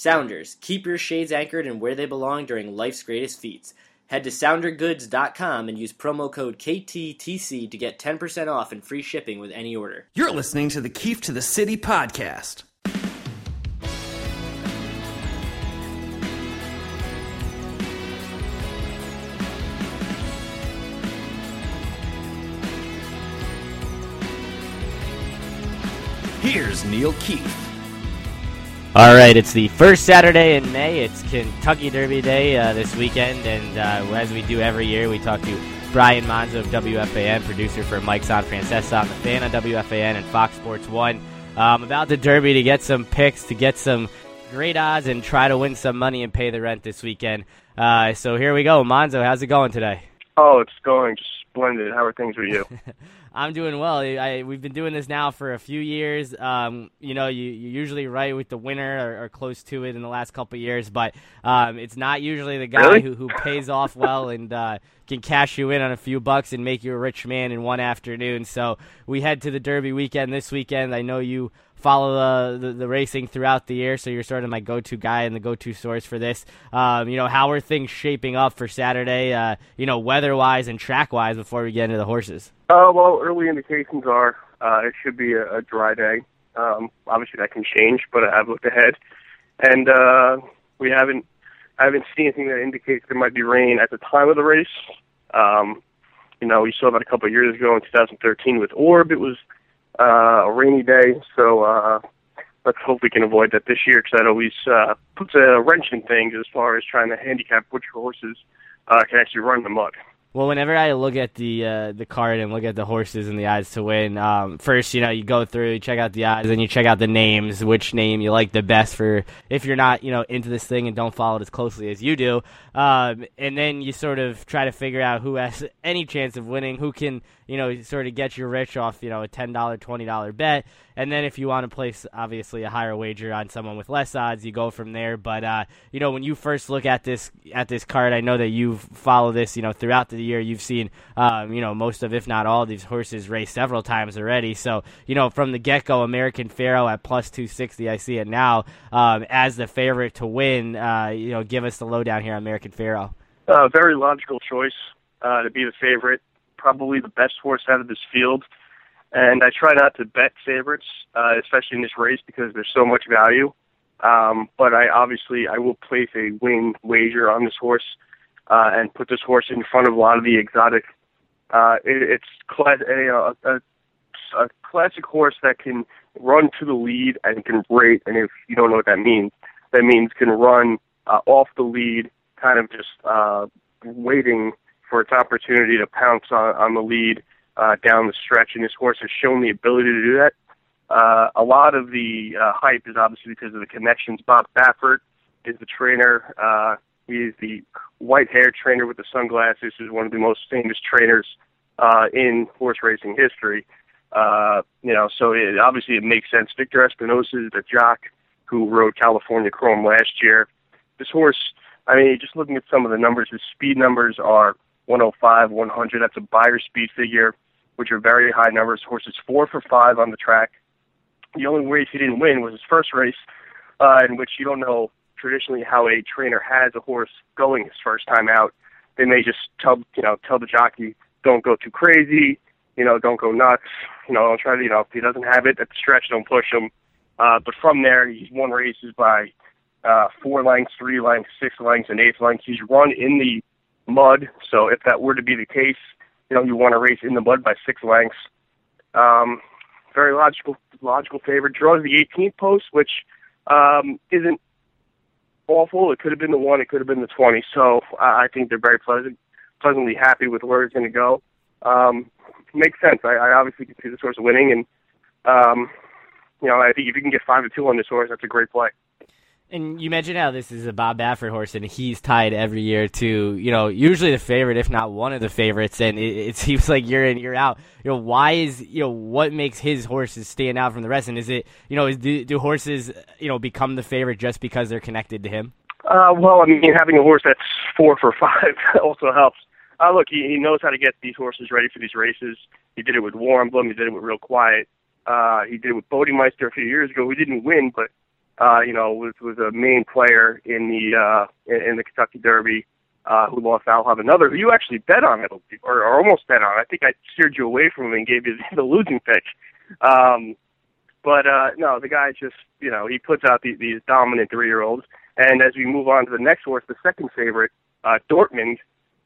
Sounders, keep your shades anchored in where they belong during life's greatest feats. Head to soundergoods.com and use promo code KTTC to get 10% off and free shipping with any order. You're listening to the Keefe to the City podcast. Here's Neil Keefe. All right, it's the first Saturday in May. It's Kentucky Derby Day uh, this weekend, and uh, as we do every year, we talk to Brian Monzo of WFAN, producer for Mike's on Francesa on the fan on WFAN and Fox Sports One, um, about the Derby to get some picks, to get some great odds, and try to win some money and pay the rent this weekend. Uh, so here we go, Monzo. How's it going today? Oh, it's going just splendid. How are things with you? I'm doing well. I, we've been doing this now for a few years. Um, you know, you, you're usually right with the winner or, or, close to it in the last couple of years, but um, it's not usually the guy really? who, who pays off well and uh, can cash you in on a few bucks and make you a rich man in one afternoon. So we head to the Derby weekend this weekend. I know you follow the, the, the, racing throughout the year, so you're sort of my go-to guy and the go-to source for this. Um, you know, how are things shaping up for Saturday? Uh, you know, weather-wise and track-wise before we get into the horses. Uh, well, early indications are uh, it should be a, a dry day. Um, obviously, that can change, but I've looked ahead, and uh, we haven't I haven't seen anything that indicates there might be rain at the time of the race. Um, you know, we saw that a couple of years ago in 2013 with Orb. It was uh, a rainy day, so uh, let's hope we can avoid that this year because that always uh, puts a wrench in things as far as trying to handicap which horses uh, can actually run the mud. Well, whenever I look at the uh, the card and look at the horses and the odds to win, um, first you know you go through, you check out the odds, then you check out the names, which name you like the best for if you're not you know into this thing and don't follow it as closely as you do, um, and then you sort of try to figure out who has any chance of winning, who can you know sort of get you rich off you know a ten dollar, twenty dollar bet, and then if you want to place obviously a higher wager on someone with less odds, you go from there. But uh, you know when you first look at this at this card, I know that you follow this you know throughout the year. You've seen, um, you know, most of, if not all, of these horses race several times already. So, you know, from the get go, American Pharoah at plus 260, I see it now um, as the favorite to win. Uh, you know, give us the lowdown here on American Pharoah. Uh, very logical choice uh, to be the favorite. Probably the best horse out of this field. And I try not to bet favorites, uh, especially in this race, because there's so much value. Um, but I obviously I will place a win wager on this horse uh, and put this horse in front of a lot of the exotic. Uh, it, it's class, a, a, a classic horse that can run to the lead and can rate. And if you don't know what that means, that means can run uh, off the lead, kind of just uh, waiting for its opportunity to pounce on, on the lead uh, down the stretch. And this horse has shown the ability to do that. Uh, a lot of the uh, hype is obviously because of the connections. Bob Baffert is the trainer. Uh, he is the white-haired trainer with the sunglasses, who's one of the most famous trainers uh, in horse racing history. Uh, you know, so it, obviously it makes sense. Victor Espinoza is the jock who rode California Chrome last year. This horse, I mean, just looking at some of the numbers, his speed numbers are 105, 100. That's a Beyer speed figure, which are very high numbers. Horse is four for five on the track. The only race he didn't win was his first race, uh, in which you don't know traditionally how a trainer has a horse going his first time out. They may just tell you know tell the jockey don't go too crazy, you know don't go nuts, you know don't try to you know if he doesn't have it at the stretch don't push him. Uh, but from there he's won races by uh, four lengths, three lengths, six lengths, and eight lengths. He's run in the mud, so if that were to be the case, you know you want to race in the mud by six lengths. Um, very logical logical favorite draws the 18th post, which um, isn't awful. It could have been the one. It could have been the 20. So I think they're very pleasant, pleasantly happy with where it's going to go. Um, makes sense. I, I obviously can see the source winning, and um, you know I think if you can get five to two on this horse, that's a great play. And you mentioned how this is a Bob Baffert horse, and he's tied every year to you know usually the favorite, if not one of the favorites. And it, it seems like you're in, you're out. You know why is you know what makes his horses stand out from the rest? And is it you know is, do, do horses you know become the favorite just because they're connected to him? Uh, well, I mean, having a horse that's four for five also helps. Uh, look, he, he knows how to get these horses ready for these races. He did it with War Emblem. He did it with Real Quiet. Uh, he did it with Bodemeister a few years ago. We didn't win, but uh, you know, was was a main player in the uh, in, the Kentucky Derby. Uh, who lost? I'll have another who you actually bet on, it, or, or almost bet on. I think I steered you away from him and gave you the losing pick. Um, but uh, no, the guy just you know he puts out the, these dominant three year olds. And as we move on to the next horse, the second favorite, uh, Dortmund,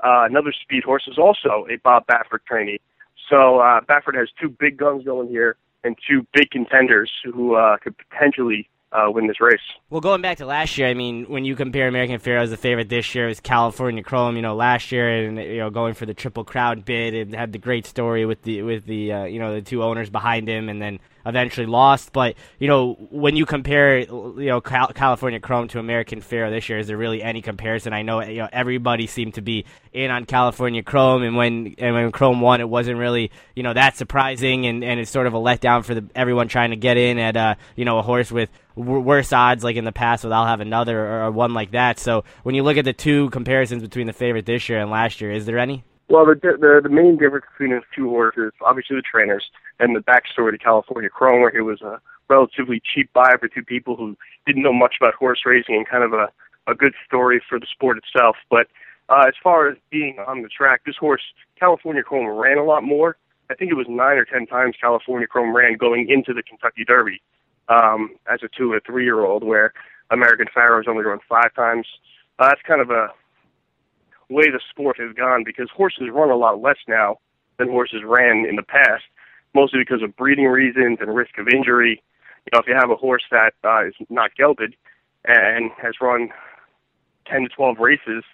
uh, another speed horse, is also a Bob Baffert trainee. So uh, Baffert has two big guns going here and two big contenders who uh, could potentially uh, win this race. Well, going back to last year, I mean, when you compare American Pharoah as the favorite this year, it was California Chrome. You know, last year and you know going for the Triple Crown bid, and had the great story with the with the uh, you know the two owners behind him, and then eventually lost. But you know, when you compare you know Cal- California Chrome to American Pharoah this year, is there really any comparison? I know you know everybody seemed to be in on California Chrome, and when and when Chrome won, it wasn't really you know that surprising, and, and it's sort of a letdown for the everyone trying to get in at uh, you know a horse with worse odds like in the past with I'll have another or, or one like that. So when you look at the two comparisons between the favorite this year and last year, is there any? Well, the the, the main difference between those two horses, obviously the trainers, and the backstory to California Chrome, where it was a relatively cheap buy for two people who didn't know much about horse racing and kind of a a good story for the sport itself. But uh, as far as being on the track, this horse California Chrome ran a lot more. I think it was nine or ten times California Chrome ran going into the Kentucky Derby um, as a two or three year old, where American Pharoah's only run five times. Uh, that's kind of a way the sport has gone because horses run a lot less now than horses ran in the past, mostly because of breeding reasons and risk of injury. You know, if you have a horse that uh, is not gelded and has run 10 to 12 races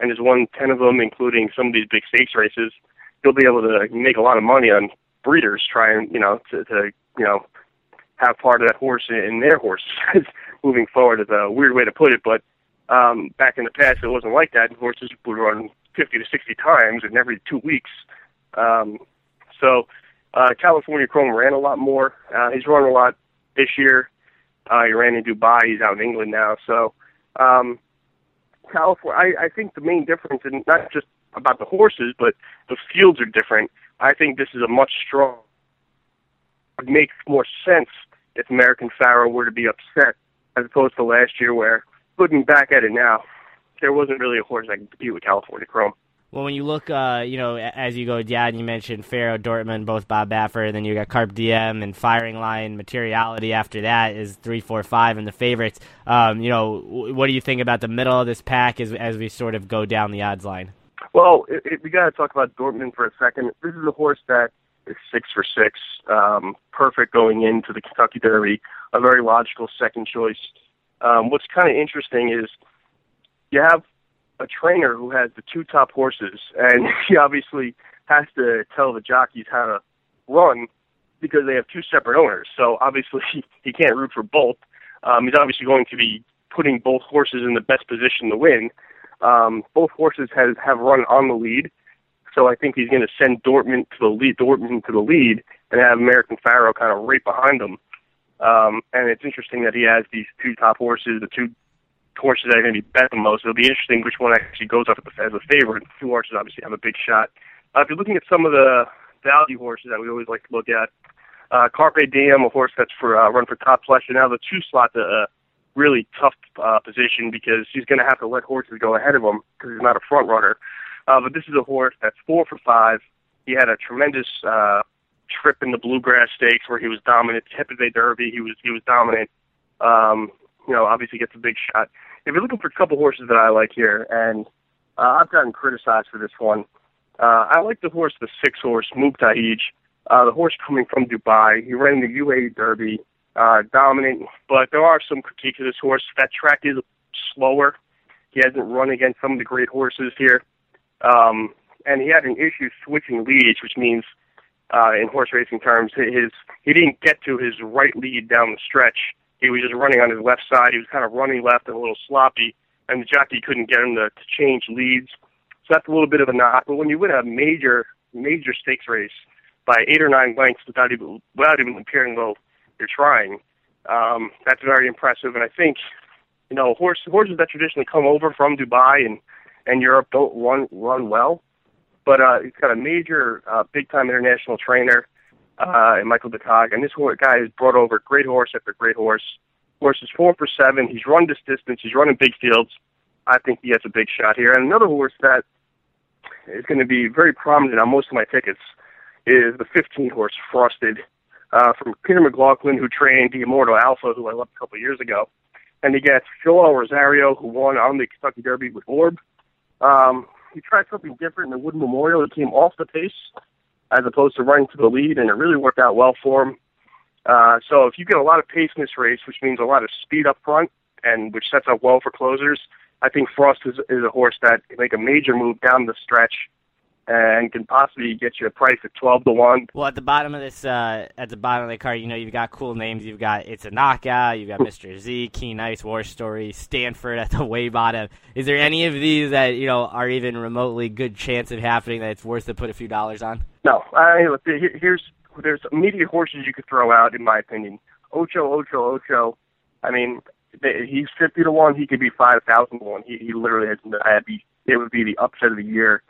and has won 10 of them, including some of these big stakes races, you'll be able to make a lot of money on breeders trying, you know, to, to you know, have part of that horse in their horse moving forward is a weird way to put it, but um, back in the past, it wasn't like that. Horses would run 50 to 60 times in every two weeks. Um, so uh, California Chrome ran a lot more. Uh, he's run a lot this year. Uh, he ran in Dubai. He's out in England now. So um, California, I, I think the main difference, and not just about the horses, but the fields are different. I think this is a much strong. Would make more sense if American Pharoah were to be upset as opposed to last year where looking back at it now, there wasn't really a horse that could compete with California Chrome. Well, when you look, uh, you know, as you go yeah, and you mentioned Pharoah, Dortmund, both Bob Baffert, then you got Carpe Diem and Firing Line, Materiality after that is three, four, five, and the favorites. Um, you know, what do you think about the middle of this pack as as we sort of go down the odds line? Well, it, it, we got to talk about Dortmund for a second. This is a horse that is six for six, um, perfect going into the Kentucky Derby, a very logical second choice um, what's kind of interesting is you have a trainer who has the two top horses, and he obviously has to tell the jockeys how to run because they have two separate owners. So obviously he can't root for both. Um, he's obviously going to be putting both horses in the best position to win. Um, both horses have have run on the lead, so I think he's going to send Dortmund to the lead, Dortmund to the lead, and have American Pharoah kind of right behind them. Um, and it's interesting that he has these two top horses, the two horses that are going to be bet the most. It'll be interesting which one actually goes up as a favorite. Two horses obviously have a big shot. Uh, if you're looking at some of the value horses that we always like to look at, uh, Carpe Diem, a horse that's for uh, run for Todd Pletcher. Now the two slot's a, a really tough uh, position because he's going to have to let horses go ahead of him because he's not a front runner. Uh, but this is a horse that's four for five. He had a tremendous uh, trip in the Bluegrass Stakes where he was dominant. Tampa Bay Derby, he was he was dominant. Um, you know, obviously gets a big shot. If you're looking for a couple horses that I like here, and uh, I've gotten criticized for this one, uh, I like the horse, the six horse Mubtaahij. Uh, the horse coming from Dubai. He ran the UAE Derby, uh, dominant, but there are some critiques of this horse. That track is slower. He hasn't run against some of the great horses here. Um, and he had an issue switching leads, which means uh, in horse racing terms. His he didn't get to his right lead down the stretch. He was just running on his left side. He was kind of running left and a little sloppy, and the jockey couldn't get him to, to change leads. So that's a little bit of a knock. But when you win a major major stakes race by eight or nine lengths without even without even appearing though you're trying, um, that's very impressive. And I think you know horse, horses that traditionally come over from Dubai and and Europe don't run run well. But uh, he's got a major, uh, big-time international trainer, uh, Michael de Kock, and this guy has brought over great horse after great horse. Horse is four for seven. He's run this distance. He's running big fields. I think he has a big shot here. And another horse that is going to be very prominent on most of my tickets is the 15 horse Frosted uh, from Peter McLaughlin, who trained the Immortal Alpha, who I loved a couple years ago. And he gets Joel Rosario, who won on the Kentucky Derby with Orb. Um, he tried something different in the Wood Memorial. He came off the pace as opposed to running to the lead, and it really worked out well for him. Uh, so if you get a lot of pace in this race, which means a lot of speed up front, and which sets up well for closers, I think Frosted, is a horse that can make a major move down the stretch and can possibly get you a price at twelve to one. Well, at the bottom of this, uh, at the bottom of the card, you know, you've got cool names. You've got it's a knockout. You've got Mr. Z, Keen Ice, War Story, Stanford at the way bottom. Is there any of these that you know are even remotely good chance of happening that it's worth to put a few dollars on? No, I look, here's there's immediate horses you could throw out, in my opinion. Ocho, Ocho, Ocho. I mean, he's fifty to one. He could be five thousand to one. He, he literally has. I'd be. It would be the upset of the year.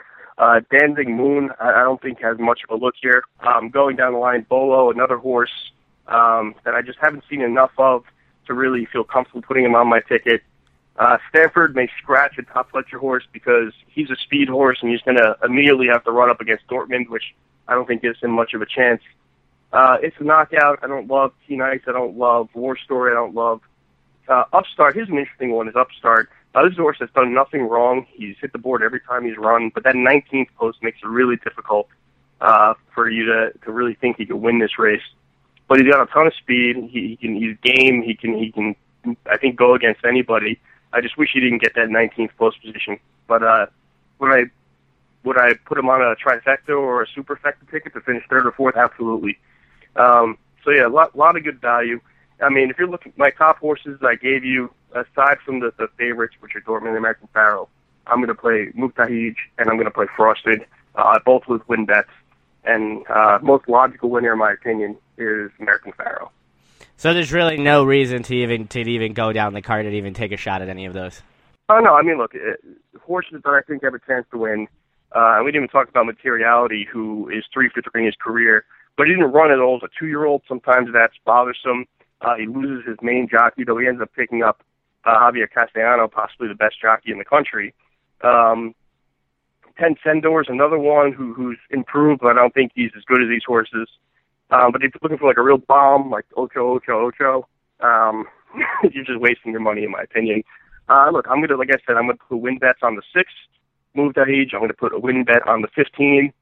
Uh, Moon, I, I don't think has much of a look here. Um, going down the line, Bolo, another horse um, that I just haven't seen enough of to really feel comfortable putting him on my ticket. Uh, Stanford may scratch a Todd Pletcher horse because he's a speed horse and he's going to immediately have to run up against Dortmund, which I don't think gives him much of a chance. Uh, it's a knockout. I don't love Keen Ice. I don't love War Story. I don't love uh, Upstart. Here's an interesting one: is Upstart. Horse has done nothing wrong. He's hit the board every time he's run, but that 19th post makes it really difficult uh, for you to to really think he could win this race. But he's got a ton of speed. He, he can he's game. He can he can I think go against anybody. I just wish he didn't get that 19th post position. But uh, would I would I put him on a trifecta or a superfecta ticket to finish third or fourth? Absolutely. Um, so yeah, a lot, lot of good value. I mean, if you're looking, my top horses I gave you, aside from the, the favorites, which are Dortmund and American Pharoah, I'm going to play Mubtaahij and I'm going to play Frosted, uh, both with win bets. And uh, most logical winner, in my opinion, is American Pharoah. So there's really no reason to even to even go down the card and even take a shot at any of those. Oh no, I mean, look, it, horses that I think have a chance to win. Uh, and we didn't even talk about Materiality, who is three for three in his career but he didn't run at all as a two-year-old. Sometimes that's bothersome. Uh, he loses his main jockey, though he ends up picking up uh, Javier Castellano, possibly the best jockey in the country. Um, Tencendur is another one who, who's improved, but I don't think he's as good as these horses. Um, but if you're looking for like a real bomb, like Ocho Ocho Ocho, um, you're just wasting your money, in my opinion. Uh, look, I'm gonna, like I said, I'm gonna put win bets on the six, Mubtaahij. I'm gonna put a win bet on the 15,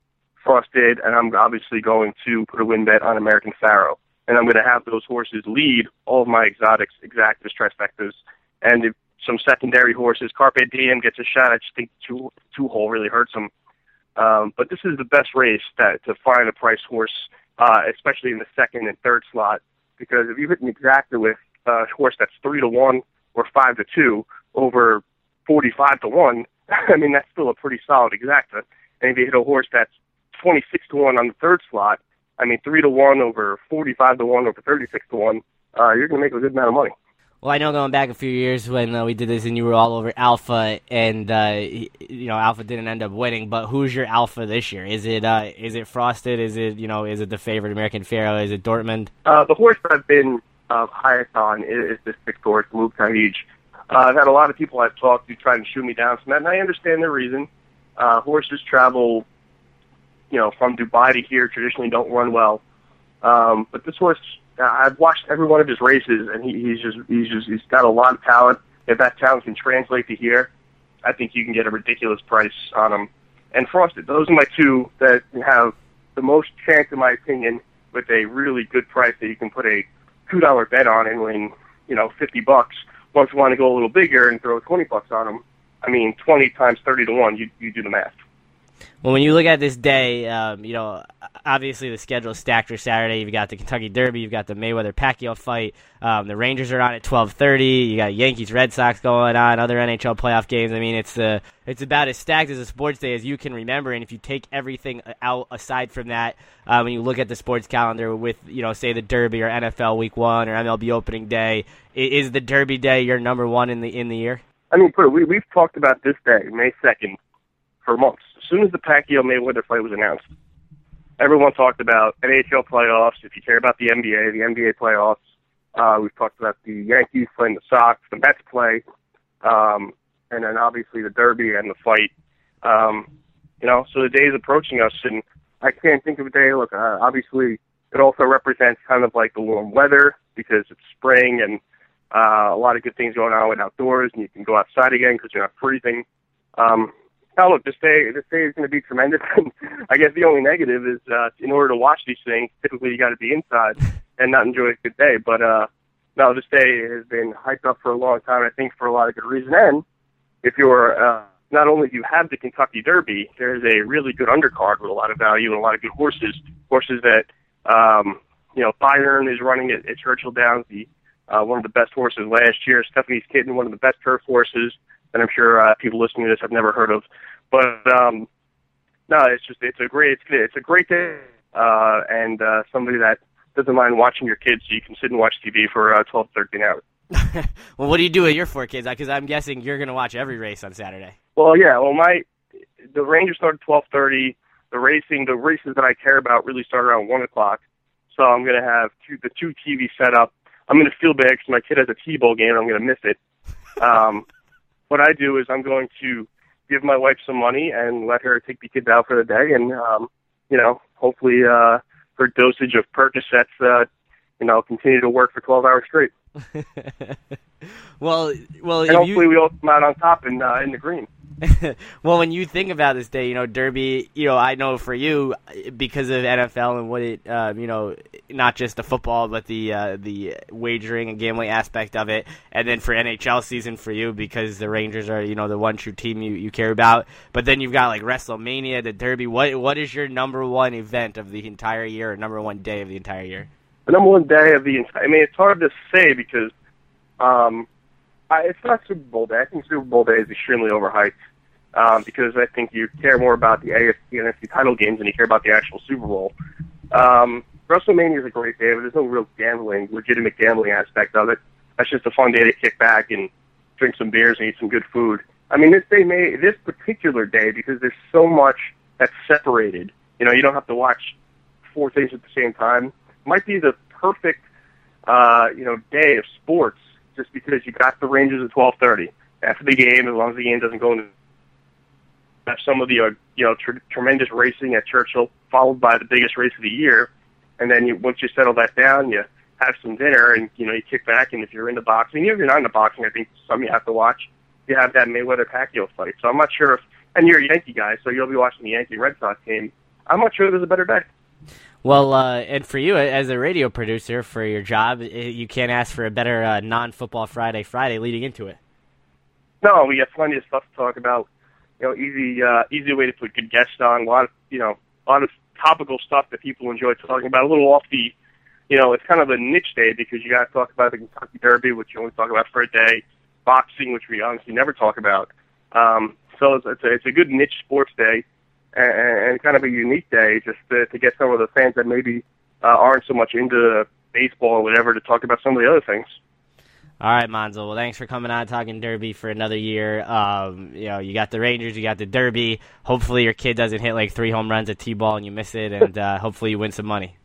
Frosted, and I'm obviously going to put a win bet on American Pharoah. And I'm going to have those horses lead all of my exotics, exactas, trifectas, and some secondary horses. Carpe Diem gets a shot. I just think two two hole really hurts him. Um, but this is the best race that to find a price horse, uh, especially in the second and third slot, because if you hit an exacta with a horse that's three to one or five to two over forty-five to one, I mean that's still a pretty solid exacta. And if you hit a horse that's 26 to 1 on the third slot, I mean, 3 to 1 over 45 to 1 over 36 to 1, uh, you're going to make a good amount of money. Well, I know going back a few years when uh, we did this and you were all over Alpha, and uh, you know Alpha didn't end up winning. But who's your Alpha this year? Is it uh, is it Frosted? Is it you know is it the favorite American Pharoah? Is it Dortmund? Uh, the horse I've been uh, highest on is, is this sixth horse, Mubtaahij. Uh, I've had a lot of people I've talked to trying to shoot me down from that, and I understand their reason. Horses travel you know, from Dubai to here traditionally don't run well. Um, but this horse, Uh, I've watched every one of his races, and he, he's just he's just he's got a lot of talent. If that talent can translate to here, I think you can get a ridiculous price on him. And Frosted, those are my two that have the most chance, in my opinion, with a really good price that you can put a two dollar bet on and win, you know, fifty bucks. Once you want to go a little bigger and throw twenty bucks on them, I mean, twenty times thirty to one, you you do the math. Well, when you look at this day, um, you know, obviously the schedule is stacked for Saturday. You've got the Kentucky Derby, you've got the Mayweather Pacquiao fight. Um, the Rangers are on at twelve thirty. You got Yankees, Red Sox going on, other NHL playoff games. I mean, it's uh, it's about as stacked as a sports day as you can remember. And if you take everything out aside from that, uh, when you look at the sports calendar with you know, say the Derby or NFL Week One or MLB Opening Day, is the Derby day your number one in the in the year? I mean, put it, we we've talked about this day, May second, for months As soon as the Pacquiao Mayweather fight was announced, everyone talked about NHL playoffs. If you care about the NBA, the NBA playoffs. Uh, we've talked about the Yankees playing the Sox, the Mets play, um, and then obviously the Derby and the fight. Um, you know, so the day is approaching us, and I can't think of a day. Look, uh, obviously, it also represents kind of like the warm weather because it's spring and uh, a lot of good things going on with outdoors, and you can go outside again because you're not freezing. Um, now, look, this day this day is going to be tremendous. I guess the only negative is uh, in order to watch these things, typically you got to be inside and not enjoy a good day. But uh, no, this day has been hyped up for a long time. I think for a lot of good reason. And if you're uh, not only do you have the Kentucky Derby, there's a really good undercard with a lot of value and a lot of good horses. Horses that um, you know, Byron is running at, at Churchill Downs, the uh, one of the best horses last year. Stephanie's Kitten, one of the best turf horses that I'm sure uh, people listening to this have never heard of. But um, no, it's just it's a great it's, it's a great day, uh, and uh, somebody that doesn't mind watching your kids, so you can sit and watch TV for uh, 12, 13 hours. well, what do you do with your four kids? Because I'm guessing you're going to watch every race on Saturday. Well, yeah. Well, my the Rangers start at 12:30. The racing, the races that I care about, really start around one o'clock. So I'm going to have two, the two TV set up. I'm going to feel bad because my kid has a T-ball game and I'm going to miss it. Um, what I do is I'm going to give my wife some money and let her take the kids out for the day, and um, you know, hopefully uh, her dosage of Percocets, uh, you know, continue to work for 12 hours straight. well, well, and hopefully you... we all come out on top in uh, in the green. well, when you think about this day, you know, Derby, you know, I know for you because of NFL and what it, uh, you know, not just the football, but the uh, the wagering and gambling aspect of it, and then for NHL season for you because the Rangers are, you know, the one true team you, you care about. But then you've got like WrestleMania, the Derby. What what is your number one event of the entire year, or number one day of the entire year? The number one day of the entire. I mean, it's hard to say because. Um, I, it's not Super Bowl day. I think Super Bowl day is extremely overhyped um, because I think you care more about the AFC and NFC title games than you care about the actual Super Bowl. Um, WrestleMania is a great day, but there's no real gambling, legitimate gambling aspect of it. That's just a fun day to kick back and drink some beers and eat some good food. I mean, this day may this particular day because there's so much that's separated. You know, you don't have to watch four things at the same time. Might be the perfect, uh, you know, day of sports just because you got the Rangers at 12:30 after the game, as long as the game doesn't go into have some of the uh, you know tr- tremendous racing at Churchill, followed by the biggest race of the year, and then you once you settle that down, you have some dinner and you know you kick back. And if you're into boxing, even if you're not into boxing, I think some you have to watch. You have that Mayweather Pacquiao fight. So I'm not sure if, and you're a Yankee guy, so you'll be watching the Yankee Red Sox game. I'm not sure there's a better bet. Well, uh, and for you as a radio producer for your job, you can't ask for a better uh, non-football Friday Friday leading into it. No, we have plenty of stuff to talk about you know, easy uh, easy way to put good guests on. A lot of you know, a lot of topical stuff that people enjoy talking about. A little off the, you know, it's kind of a niche day because you got to talk about the Kentucky Derby, which you only talk about for a day, boxing, which we honestly never talk about. Um, so it's, it's a it's a good niche sports day, and, and kind of a unique day just to, to get some of the fans that maybe uh, aren't so much into baseball or whatever to talk about some of the other things. All right, Monzo. Well, thanks for coming on talking Derby for another year. Um, you know, you got the Rangers, you got the Derby. Hopefully, your kid doesn't hit like three home runs at T-ball and you miss it, and uh, hopefully, you win some money.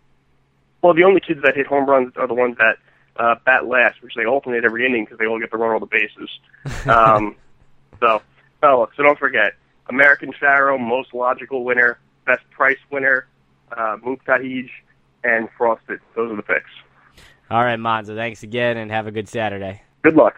Well, the only kids that hit home runs are the ones that uh, bat last, which they alternate every inning because they all get to run all the bases. Um, so, oh, so don't forget American Pharoah, most logical winner, best price winner, uh, Mubtaahij, and Frosted. Those are the picks. All right, Monzo. Thanks again, and have a good Saturday. Good luck.